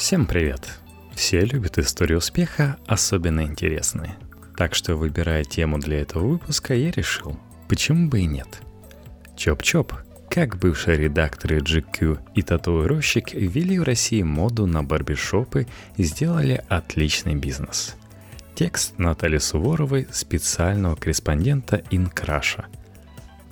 Всем привет! Все любят истории успеха, особенно интересные. Так что, выбирая тему для этого выпуска, я решил, почему бы и нет. Чоп-чоп, как бывшие редакторы GQ и татуировщик ввели в России моду на барбершопы и сделали отличный бизнес. Текст Натальи Суворовой, специального корреспондента Инкраша –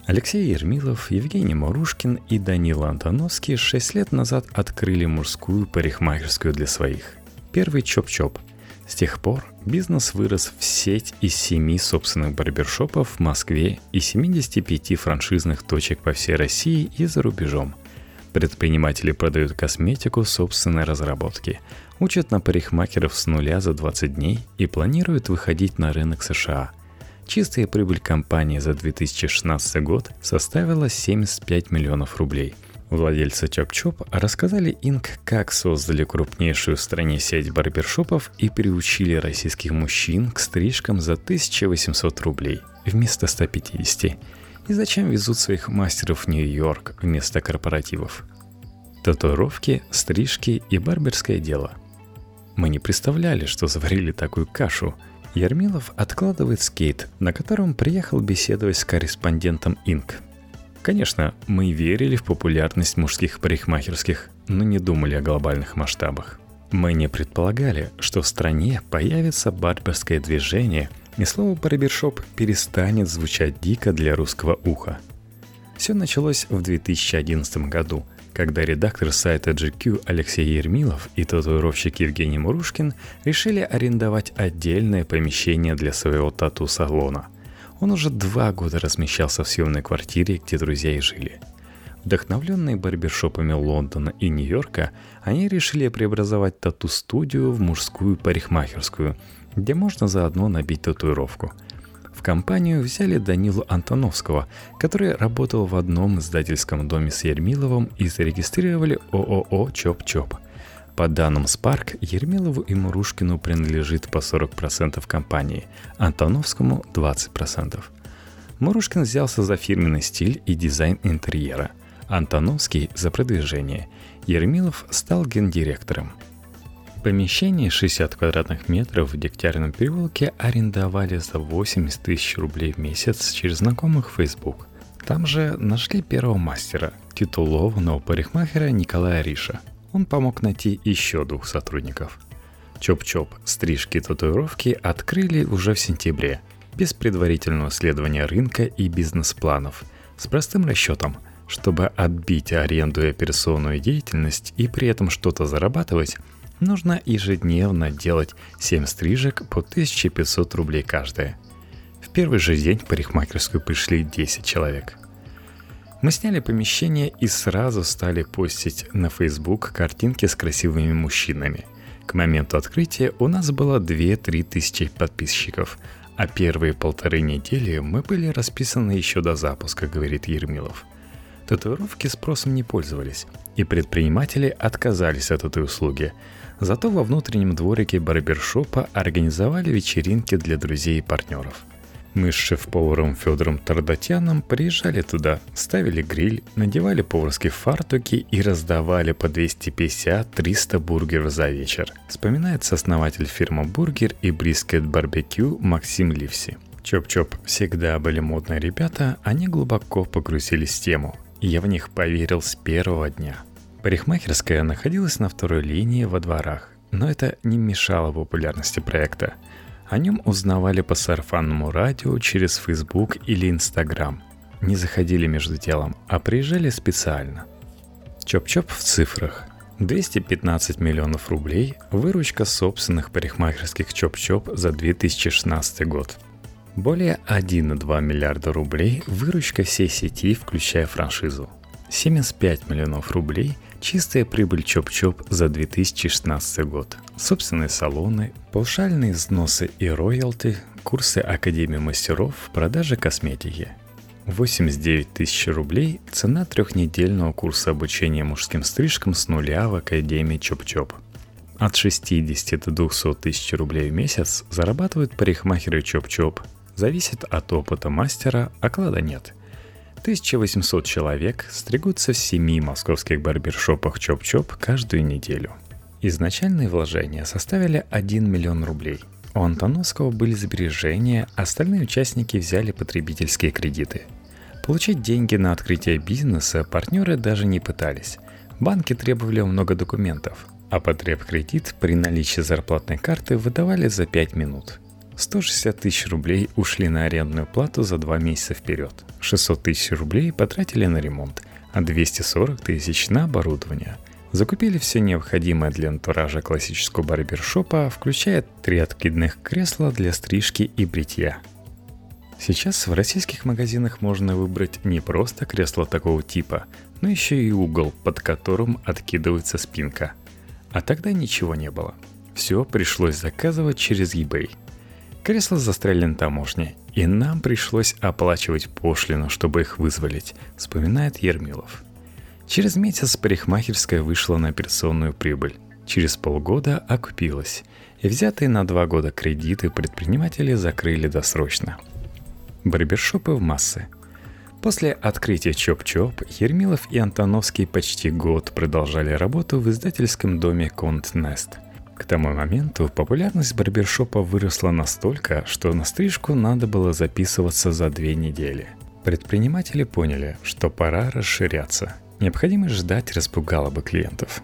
Алексей Ермилов, Евгений Марушкин и Данила Антоновский 6 лет назад открыли мужскую парикмахерскую для своих. Первый чоп-чоп. С тех пор бизнес вырос в сеть из 7 собственных барбершопов в Москве и 75 франшизных точек по всей России и за рубежом. Предприниматели продают косметику собственной разработки, учат на парикмахеров с нуля за 20 дней и планируют выходить на рынок США – Чистая прибыль компании за 2016 год составила 75 миллионов рублей. Владельцы Чоп-Чоп рассказали Инк, как создали крупнейшую в стране сеть барбершопов и приучили российских мужчин к стрижкам за 1800 рублей вместо 150 и зачем везут своих мастеров в Нью-Йорк вместо корпоративов. Татуировки, стрижки и барберское дело. Мы не представляли, что заварили такую кашу – Ермилов откладывает скейт, на котором приехал беседовать с корреспондентом Инк. Конечно, мы верили в популярность мужских парикмахерских, но не думали о глобальных масштабах. Мы не предполагали, что в стране появится барберское движение, и слово «барбершоп» перестанет звучать дико для русского уха. Все началось в 2011 году – когда редактор сайта GQ Алексей Ермилов и татуировщик Евгений Мурушкин решили арендовать отдельное помещение для своего тату-салона. Он уже два года размещался в съемной квартире, где друзья и жили. Вдохновленные барбершопами Лондона и Нью-Йорка, они решили преобразовать тату-студию в мужскую парикмахерскую, где можно заодно набить татуировку – в компанию взяли Данилу Антоновского, который работал в одном издательском доме с Ермиловым и зарегистрировали ООО «Чоп-Чоп». По данным Spark, Ермилову и Мурушкину принадлежит по 40% компании, Антоновскому 20%. Мурушкин взялся за фирменный стиль и дизайн интерьера, Антоновский за продвижение, Ермилов стал гендиректором – Помещение 60 квадратных метров в Дегтярном переулке арендовали за 80 тысяч рублей в месяц через знакомых в Facebook. Там же нашли первого мастера, титулованного парикмахера Николая Риша. Он помог найти еще двух сотрудников. Чоп-чоп, стрижки и татуировки открыли уже в сентябре, без предварительного исследования рынка и бизнес-планов, с простым расчетом – чтобы отбить аренду и операционную деятельность и при этом что-то зарабатывать, нужно ежедневно делать 7 стрижек по 1500 рублей каждая. В первый же день в парикмахерскую пришли 10 человек. Мы сняли помещение и сразу стали постить на Facebook картинки с красивыми мужчинами. К моменту открытия у нас было 2-3 тысячи подписчиков, а первые полторы недели мы были расписаны еще до запуска, говорит Ермилов. Татуировки спросом не пользовались, и предприниматели отказались от этой услуги – Зато во внутреннем дворике барбершопа организовали вечеринки для друзей и партнеров. Мы с шеф-поваром Федором Тардатяном приезжали туда, ставили гриль, надевали поварские фартуки и раздавали по 250-300 бургеров за вечер, вспоминает сооснователь «Ферма Burger» и «Brisket Barbecue» Максим Ливси. Чоп-чоп всегда были модные ребята, они глубоко погрузились в тему. Я в них поверил с первого дня – Парикмахерская находилась на второй линии во дворах, но это не мешало популярности проекта. О нем узнавали по сарафанному радио через Facebook или Instagram. Не заходили между делом, а приезжали специально. Чоп-чоп в цифрах. 215 миллионов рублей – выручка собственных парикмахерских Чоп-Чоп за 2016 год. Более 1,2 миллиарда рублей – выручка всей сети, включая франшизу. 75 миллионов рублей – Чистая прибыль Чоп-Чоп за 2016 год. Собственные салоны, паушальные взносы и роялти, курсы Академии мастеров, продажа косметики. 89 тысяч рублей – цена трехнедельного курса обучения мужским стрижкам с нуля в Академии Чоп-Чоп. От 60 до 200 тысяч рублей в месяц зарабатывают парикмахеры Чоп-Чоп. Зависит от опыта мастера, оклада нет – 1800 человек стригутся в семи московских барбершопах Чоп-Чоп каждую неделю. Изначальные вложения составили 1 миллион рублей. У Антоновского были сбережения, остальные участники взяли потребительские кредиты. Получить деньги на открытие бизнеса партнеры даже не пытались. Банки требовали много документов, а потреб кредит при наличии зарплатной карты выдавали за 5 минут. 160 тысяч рублей ушли на арендную плату за два месяца вперед. 600 тысяч рублей потратили на ремонт, а 240 тысяч на оборудование – Закупили все необходимое для антуража классического барбершопа, включая три откидных кресла для стрижки и бритья. Сейчас в российских магазинах можно выбрать не просто кресло такого типа, но еще и угол, под которым откидывается спинка. А тогда ничего не было. Все пришлось заказывать через eBay. Кресла застряли на таможне, и нам пришлось оплачивать пошлину, чтобы их вызволить, вспоминает Ермилов – Через месяц парикмахерская вышла на операционную прибыль. Через полгода окупилась. И взятые на два года кредиты предприниматели закрыли досрочно. Барбершопы в массы. После открытия Чоп-Чоп Ермилов и Антоновский почти год продолжали работу в издательском доме Конт Нест. К тому моменту популярность барбершопа выросла настолько, что на стрижку надо было записываться за две недели. Предприниматели поняли, что пора расширяться – Необходимость ждать распугала бы клиентов.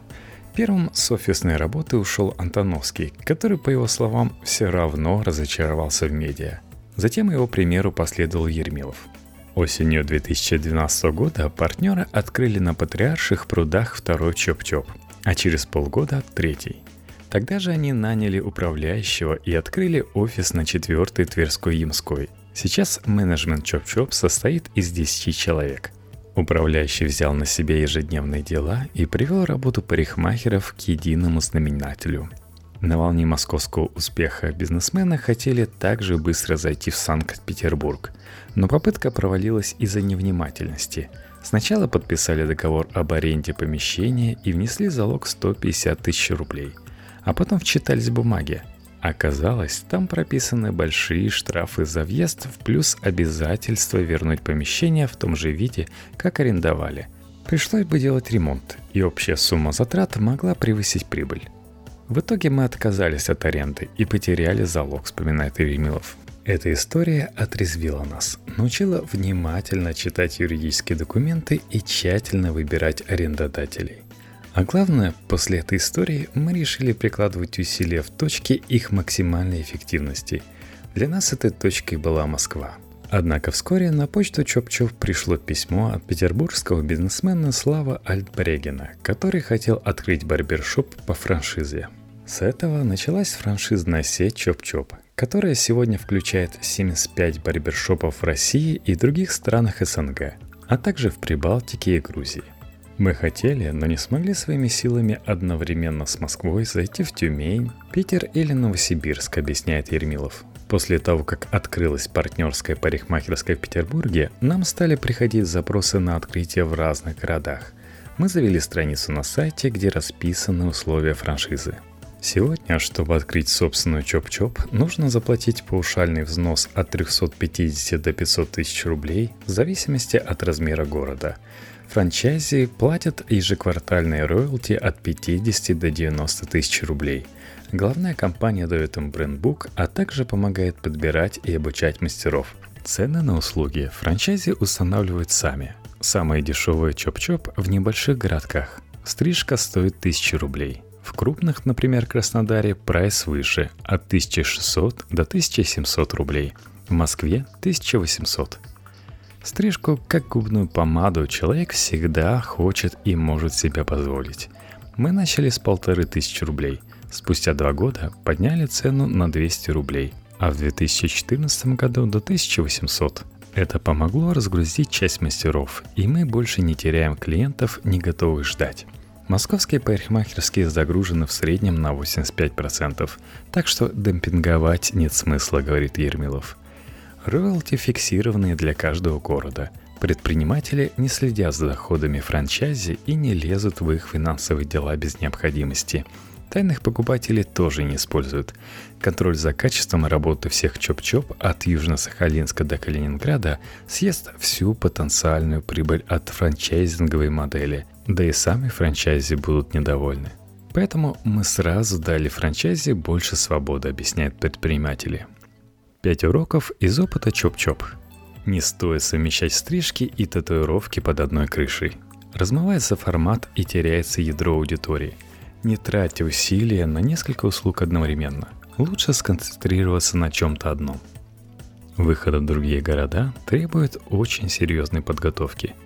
Первым с офисной работы ушел Антоновский, который, по его словам, все равно разочаровался в медиа. Затем его примеру последовал Ермилов. Осенью 2012 года партнеры открыли на Патриарших прудах второй Чоп-Чоп, а через полгода – третий. Тогда же они наняли управляющего и открыли офис на 4 Тверской Ямской. Сейчас менеджмент Чоп-Чоп состоит из 10 человек – Управляющий взял на себя ежедневные дела и привел работу парикмахеров к единому знаменателю. На волне московского успеха бизнесмены хотели также быстро зайти в Санкт-Петербург, но попытка провалилась из-за невнимательности. Сначала подписали договор об аренде помещения и внесли залог 150 тысяч рублей, а потом вчитались бумаги – Оказалось, там прописаны большие штрафы за въезд в плюс обязательство вернуть помещение в том же виде, как арендовали. Пришлось бы делать ремонт, и общая сумма затрат могла превысить прибыль. В итоге мы отказались от аренды и потеряли залог, вспоминает Еремилов. Эта история отрезвила нас, научила внимательно читать юридические документы и тщательно выбирать арендодателей. А главное, после этой истории мы решили прикладывать усилия в точке их максимальной эффективности. Для нас этой точкой была Москва. Однако вскоре на почту Чоп-Чоп пришло письмо от петербургского бизнесмена Слава Альтбрегена, который хотел открыть барбершоп по франшизе. С этого началась франшизная сеть Чоп-Чоп, которая сегодня включает 75 барбершопов в России и других странах СНГ, а также в Прибалтике и Грузии. Мы хотели, но не смогли своими силами одновременно с Москвой зайти в Тюмень, Питер или Новосибирск, объясняет Ермилов. После того, как открылась партнерская парикмахерская в Петербурге, нам стали приходить запросы на открытие в разных городах. Мы завели страницу на сайте, где расписаны условия франшизы. Сегодня, чтобы открыть собственную Чоп-Чоп, нужно заплатить паушальный взнос от 350 до 500 тысяч рублей в зависимости от размера города – Франчайзи платят ежеквартальные роялти от 50 до 90 тысяч рублей. Главная компания дает им брендбук, а также помогает подбирать и обучать мастеров. Цены на услуги франчайзи устанавливают сами. Самые дешевые чоп-чоп в небольших городках. Стрижка стоит 1000 рублей. В крупных, например, Краснодаре, прайс выше – от 1600 до 1700 рублей. В Москве – 1800. Стрижку, как губную помаду, человек всегда хочет и может себе позволить. Мы начали с полторы тысячи рублей. Спустя два года подняли цену на 200 рублей, а в 2014 году до 1800. Это помогло разгрузить часть мастеров, и мы больше не теряем клиентов, не готовых ждать. Московские парикмахерские загружены в среднем на 85%, так что демпинговать нет смысла, говорит Ермилов. Роялти фиксированные для каждого города. Предприниматели не следят за доходами франчайзи и не лезут в их финансовые дела без необходимости. Тайных покупателей тоже не используют. Контроль за качеством работы всех чоп-чоп от Южно-Сахалинска до Калининграда съест всю потенциальную прибыль от франчайзинговой модели, да и сами франчайзи будут недовольны. Поэтому мы сразу дали франчайзе больше свободы, объясняют предприниматели. Пять уроков из опыта Чоп-Чоп. Не стоит совмещать стрижки и татуировки под одной крышей. Размывается формат и теряется ядро аудитории. Не тратьте усилия на несколько услуг одновременно. Лучше сконцентрироваться на чем-то одном. Выход в другие города требует очень серьезной подготовки –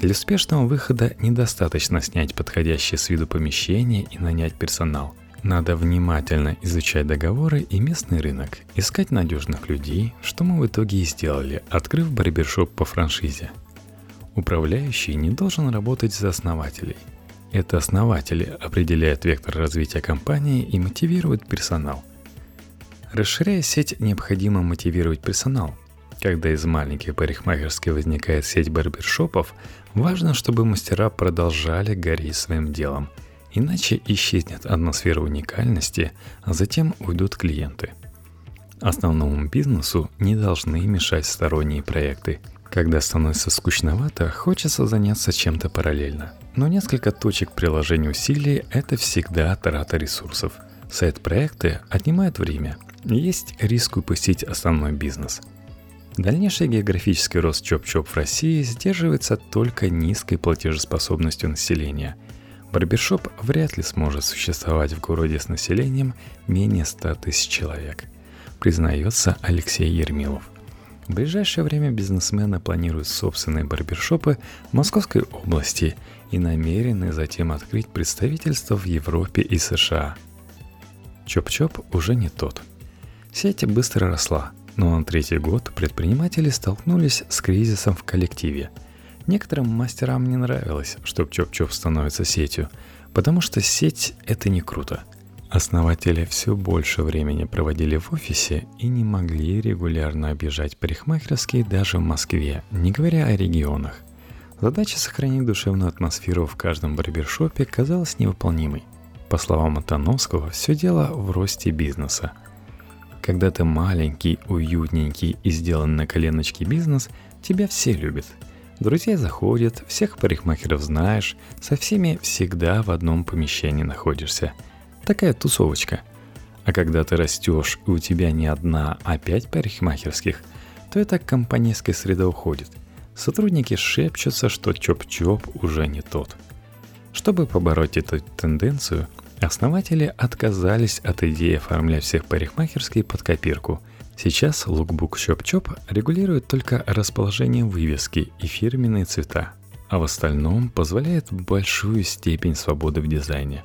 для успешного выхода недостаточно снять подходящее с виду помещение и нанять персонал. Надо внимательно изучать договоры и местный рынок, искать надежных людей, что мы в итоге и сделали, открыв барбершоп по франшизе. Управляющий не должен работать за основателей. Это основатели определяют вектор развития компании и мотивируют персонал. Расширяя сеть, необходимо мотивировать персонал, когда из маленькой парикмахерской возникает сеть барбершопов, важно, чтобы мастера продолжали гореть своим делом. Иначе исчезнет атмосфера уникальности, а затем уйдут клиенты. Основному бизнесу не должны мешать сторонние проекты. Когда становится скучновато, хочется заняться чем-то параллельно. Но несколько точек приложения усилий – это всегда трата ресурсов. Сайт-проекты отнимают время. Есть риск упустить основной бизнес – Дальнейший географический рост чоп-чоп в России сдерживается только низкой платежеспособностью населения. Барбершоп вряд ли сможет существовать в городе с населением менее 100 тысяч человек, признается Алексей Ермилов. В ближайшее время бизнесмены планируют собственные барбершопы в Московской области и намерены затем открыть представительство в Европе и США. Чоп-чоп уже не тот. Сеть быстро росла – но на третий год предприниматели столкнулись с кризисом в коллективе. Некоторым мастерам не нравилось, что Чоп-Чоп становится сетью, потому что сеть – это не круто. Основатели все больше времени проводили в офисе и не могли регулярно объезжать парикмахерские даже в Москве, не говоря о регионах. Задача сохранить душевную атмосферу в каждом барбершопе казалась невыполнимой. По словам Атановского, все дело в росте бизнеса – когда ты маленький, уютненький и сделан на коленочке бизнес, тебя все любят. Друзья заходят, всех парикмахеров знаешь, со всеми всегда в одном помещении находишься. Такая тусовочка. А когда ты растешь и у тебя не одна, а пять парикмахерских, то эта компанейская среда уходит. Сотрудники шепчутся, что чоп-чоп уже не тот. Чтобы побороть эту тенденцию, Основатели отказались от идеи оформлять всех парикмахерские под копирку. Сейчас лукбук Чоп-Чоп регулирует только расположение вывески и фирменные цвета, а в остальном позволяет большую степень свободы в дизайне.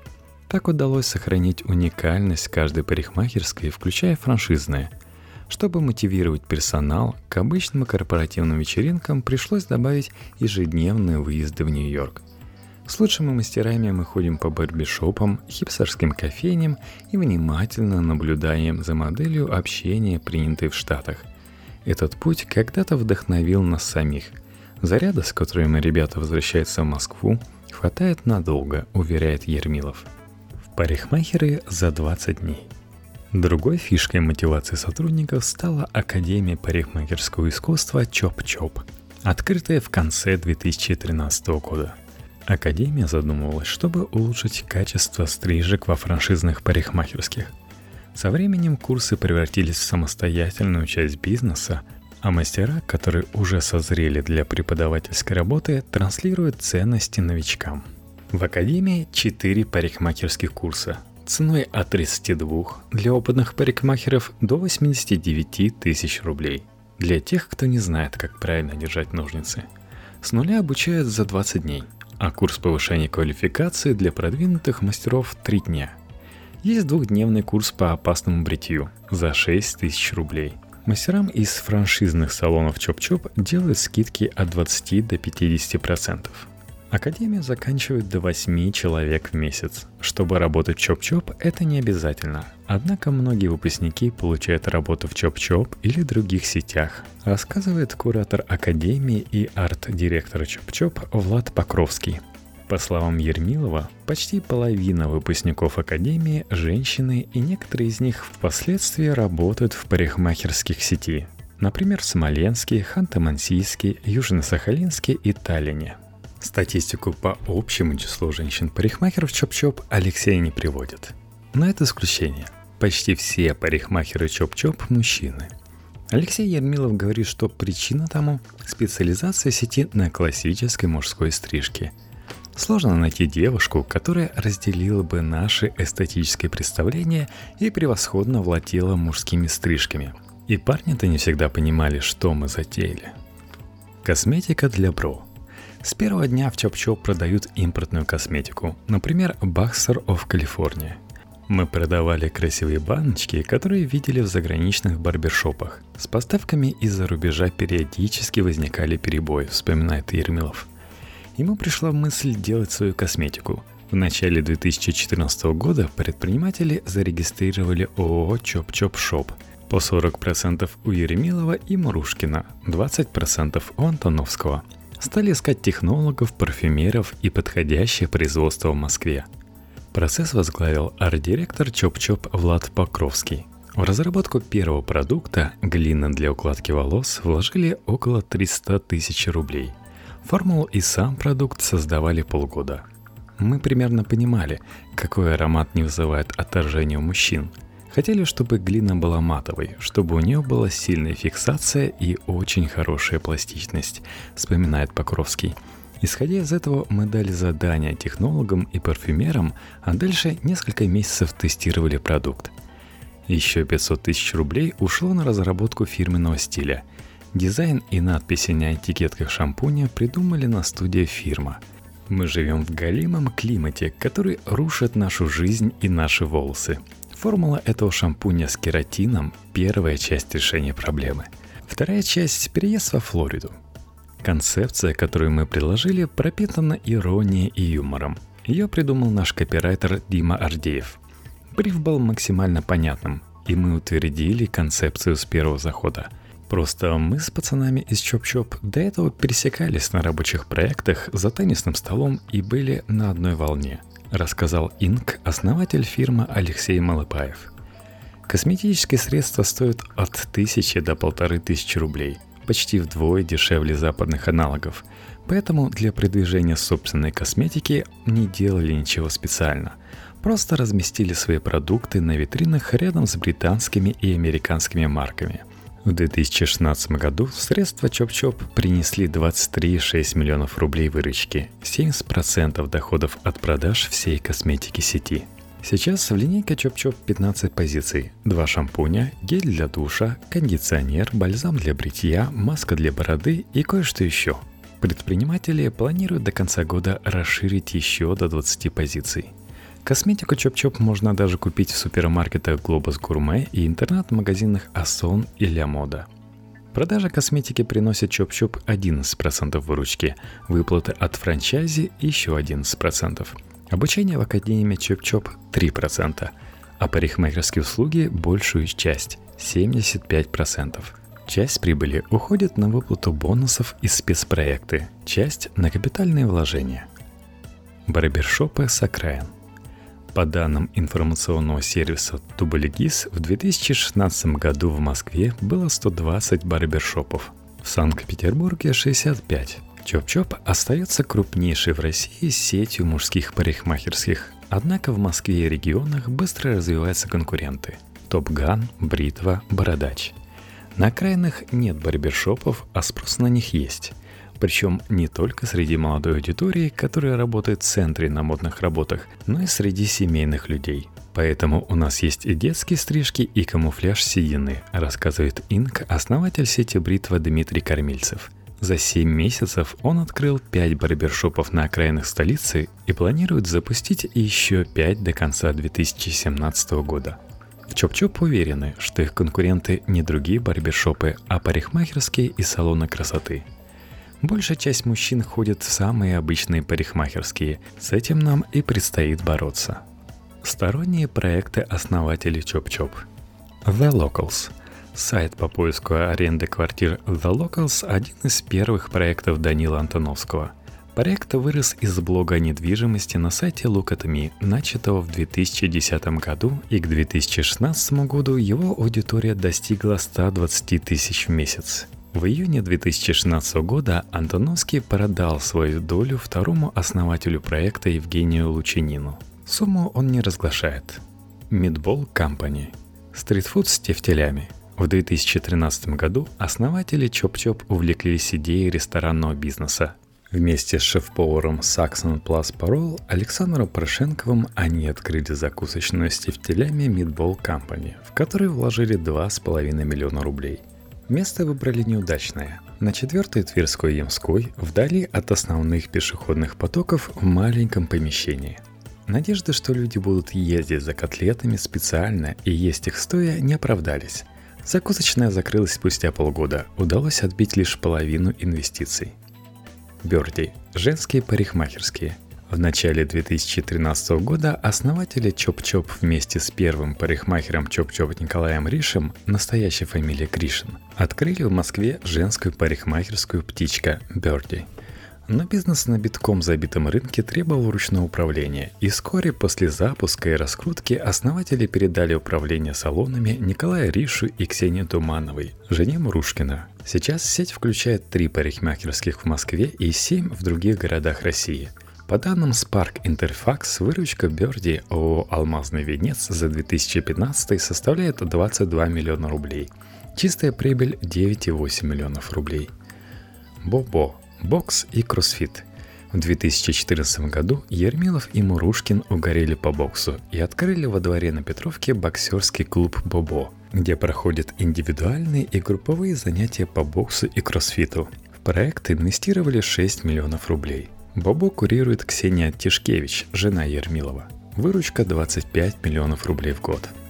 Так удалось сохранить уникальность каждой парикмахерской, включая франшизные. Чтобы мотивировать персонал, к обычным корпоративным вечеринкам пришлось добавить ежедневные выезды в Нью-Йорк – с лучшими мастерами мы ходим по барбершопам, хипстерским кофейням и внимательно наблюдаем за моделью общения, принятой в Штатах. Этот путь когда-то вдохновил нас самих. Заряда, с которыми ребята возвращаются в Москву, хватает надолго, уверяет Ермилов. В парикмахеры за 20 дней. Другой фишкой мотивации сотрудников стала Академия парикмахерского искусства Chop-Chop, открытая в конце 2013 года – Академия задумывалась, чтобы улучшить качество стрижек во франшизных парикмахерских. Со временем курсы превратились в самостоятельную часть бизнеса, а мастера, которые уже созрели для преподавательской работы, транслируют ценности новичкам. В Академии 4 парикмахерских курса ценой от 32 для опытных парикмахеров до 89 тысяч рублей. Для тех, кто не знает, как правильно держать ножницы. С нуля обучают за 20 дней – а курс повышения квалификации для продвинутых мастеров 3 дня. Есть двухдневный курс по опасному бритью за 6 тысяч рублей. Мастерам из франшизных салонов Chop-Chop делают скидки от 20 до 50%. Академия заканчивает до 8 человек в месяц. Чтобы работать в Chop-Chop, это не обязательно. Однако многие выпускники получают работу в Chop-Chop или других сетях, рассказывает куратор Академии и арт-директор Chop-Chop Влад Покровский. По словам Ермилова, почти половина выпускников Академии – женщины, и некоторые из них впоследствии работают в парикмахерских сети. Например, в Смоленске, Ханты-Мансийске, Южно-Сахалинске и Таллине – Статистику по общему числу женщин-парикмахеров Чоп-Чоп Алексей не приводит. Но это исключение. Почти все парикмахеры Чоп-Чоп – мужчины. Алексей Ермилов говорит, что причина тому – специализация сети на классической мужской стрижке. Сложно найти девушку, которая разделила бы наши эстетические представления и превосходно владела мужскими стрижками. И парни-то не всегда понимали, что мы затеяли. Косметика для бро – с первого дня в Чоп-Чоп продают импортную косметику, например, Baxter of California. Мы продавали красивые баночки, которые видели в заграничных барбершопах. С поставками из-за рубежа периодически возникали перебои, вспоминает Ермилов. Ему пришла мысль делать свою косметику. В начале 2014 года предприниматели зарегистрировали ООО Chop-Chop Shop. По 40% у Ермилова и Мурушкина, 20% у Антоновского – стали искать технологов, парфюмеров и подходящее производство в Москве. Процесс возглавил арт-директор Chop-Chop Влад Покровский. В разработку первого продукта, глины для укладки волос, вложили около 300 тысяч рублей. Формулу и сам продукт создавали полгода. Мы примерно понимали, какой аромат не вызывает отторжения у мужчин – Хотели, чтобы глина была матовой, чтобы у нее была сильная фиксация и очень хорошая пластичность, вспоминает Покровский. Исходя из этого, мы дали задание технологам и парфюмерам, а дальше несколько месяцев тестировали продукт. Еще 500 тысяч рублей ушло на разработку фирменного стиля. Дизайн и надписи на этикетках шампуня придумали на студии фирма. Мы живем в галимом климате, который рушит нашу жизнь и наши волосы. Формула этого шампуня с кератином – первая часть решения проблемы. Вторая часть – переезд во Флориду. Концепция, которую мы предложили, пропитана иронией и юмором. Ее придумал наш копирайтер Дима Ардеев. Бриф был максимально понятным, и мы утвердили концепцию с первого захода. Просто мы с пацанами из Чоп-Чоп до этого пересекались на рабочих проектах за теннисным столом и были на одной волне – рассказал Инк, основатель фирмы Алексей Малыпаев. Косметические средства стоят от тысячи до полторы тысячи рублей, почти вдвое дешевле западных аналогов. Поэтому для продвижения собственной косметики не делали ничего специально. Просто разместили свои продукты на витринах рядом с британскими и американскими марками – в 2016 году средства Чоп-Чоп принесли 23,6 миллионов рублей выручки, 70% доходов от продаж всей косметики сети. Сейчас в линейке Чоп-Чоп 15 позиций. Два шампуня, гель для душа, кондиционер, бальзам для бритья, маска для бороды и кое-что еще. Предприниматели планируют до конца года расширить еще до 20 позиций – Косметику Чоп-Чоп можно даже купить в супермаркетах Globus Gourmet и интернет-магазинах Асон и Ля Мода. Продажа косметики приносит Чоп-Чоп 11% выручки, выплаты от франчайзи еще 11%. Обучение в Академии Чоп-Чоп 3%, а парикмахерские услуги большую часть – 75%. Часть прибыли уходит на выплату бонусов и спецпроекты, часть – на капитальные вложения. Барбершопы с окраин – по данным информационного сервиса Тубалигис, в 2016 году в Москве было 120 барбершопов, в Санкт-Петербурге 65. Чоп-Чоп остается крупнейшей в России сетью мужских парикмахерских, однако в Москве и регионах быстро развиваются конкуренты – Топган, Бритва, Бородач. На окраинах нет барбершопов, а спрос на них есть. Причем не только среди молодой аудитории, которая работает в центре на модных работах, но и среди семейных людей. Поэтому у нас есть и детские стрижки, и камуфляж седины, рассказывает Инк, основатель сети бритва Дмитрий Кормильцев. За 7 месяцев он открыл 5 барбершопов на окраинах столицы и планирует запустить еще 5 до конца 2017 года. Чоп-Чоп уверены, что их конкуренты не другие барбершопы, а парикмахерские и салоны красоты – Большая часть мужчин ходит в самые обычные парикмахерские. С этим нам и предстоит бороться. Сторонние проекты основателей Чоп-Чоп. The Locals. Сайт по поиску аренды квартир The Locals – один из первых проектов Данила Антоновского. Проект вырос из блога о недвижимости на сайте Look начатого в 2010 году, и к 2016 году его аудитория достигла 120 тысяч в месяц. В июне 2016 года Антоновский продал свою долю второму основателю проекта Евгению Лучинину. Сумму он не разглашает. Meatball Company. Стритфуд с тефтелями. В 2013 году основатели Чоп-Чоп увлеклись идеей ресторанного бизнеса. Вместе с шеф-поваром Saxon Plus Parole Александром Порошенковым они открыли закусочную с тефтелями Meatball Company, в которой вложили 2,5 миллиона рублей – Место выбрали неудачное. На 4 Тверской Ямской, вдали от основных пешеходных потоков в маленьком помещении. Надежды, что люди будут ездить за котлетами специально и есть их стоя, не оправдались. Закусочная закрылась спустя полгода, удалось отбить лишь половину инвестиций. Берди – женские парикмахерские – в начале 2013 года основатели Чоп-Чоп вместе с первым парикмахером Чоп-Чоп Николаем Ришем, настоящей фамилией Кришин, открыли в Москве женскую парикмахерскую «Птичка» Берди. Но бизнес на битком забитом рынке требовал ручного управления, и вскоре после запуска и раскрутки основатели передали управление салонами Николаю Ришу и Ксении Тумановой, жене Мурушкина. Сейчас сеть включает три парикмахерских в Москве и семь в других городах России – по данным Spark Interfax, выручка Берди ООО «Алмазный венец» за 2015 составляет 22 миллиона рублей. Чистая прибыль 9,8 миллионов рублей. Бобо, бокс и кроссфит. В 2014 году Ермилов и Мурушкин угорели по боксу и открыли во дворе на Петровке боксерский клуб «Бобо», где проходят индивидуальные и групповые занятия по боксу и кроссфиту. В проект инвестировали 6 миллионов рублей – Бобо курирует Ксения Тишкевич, жена Ермилова. Выручка 25 миллионов рублей в год –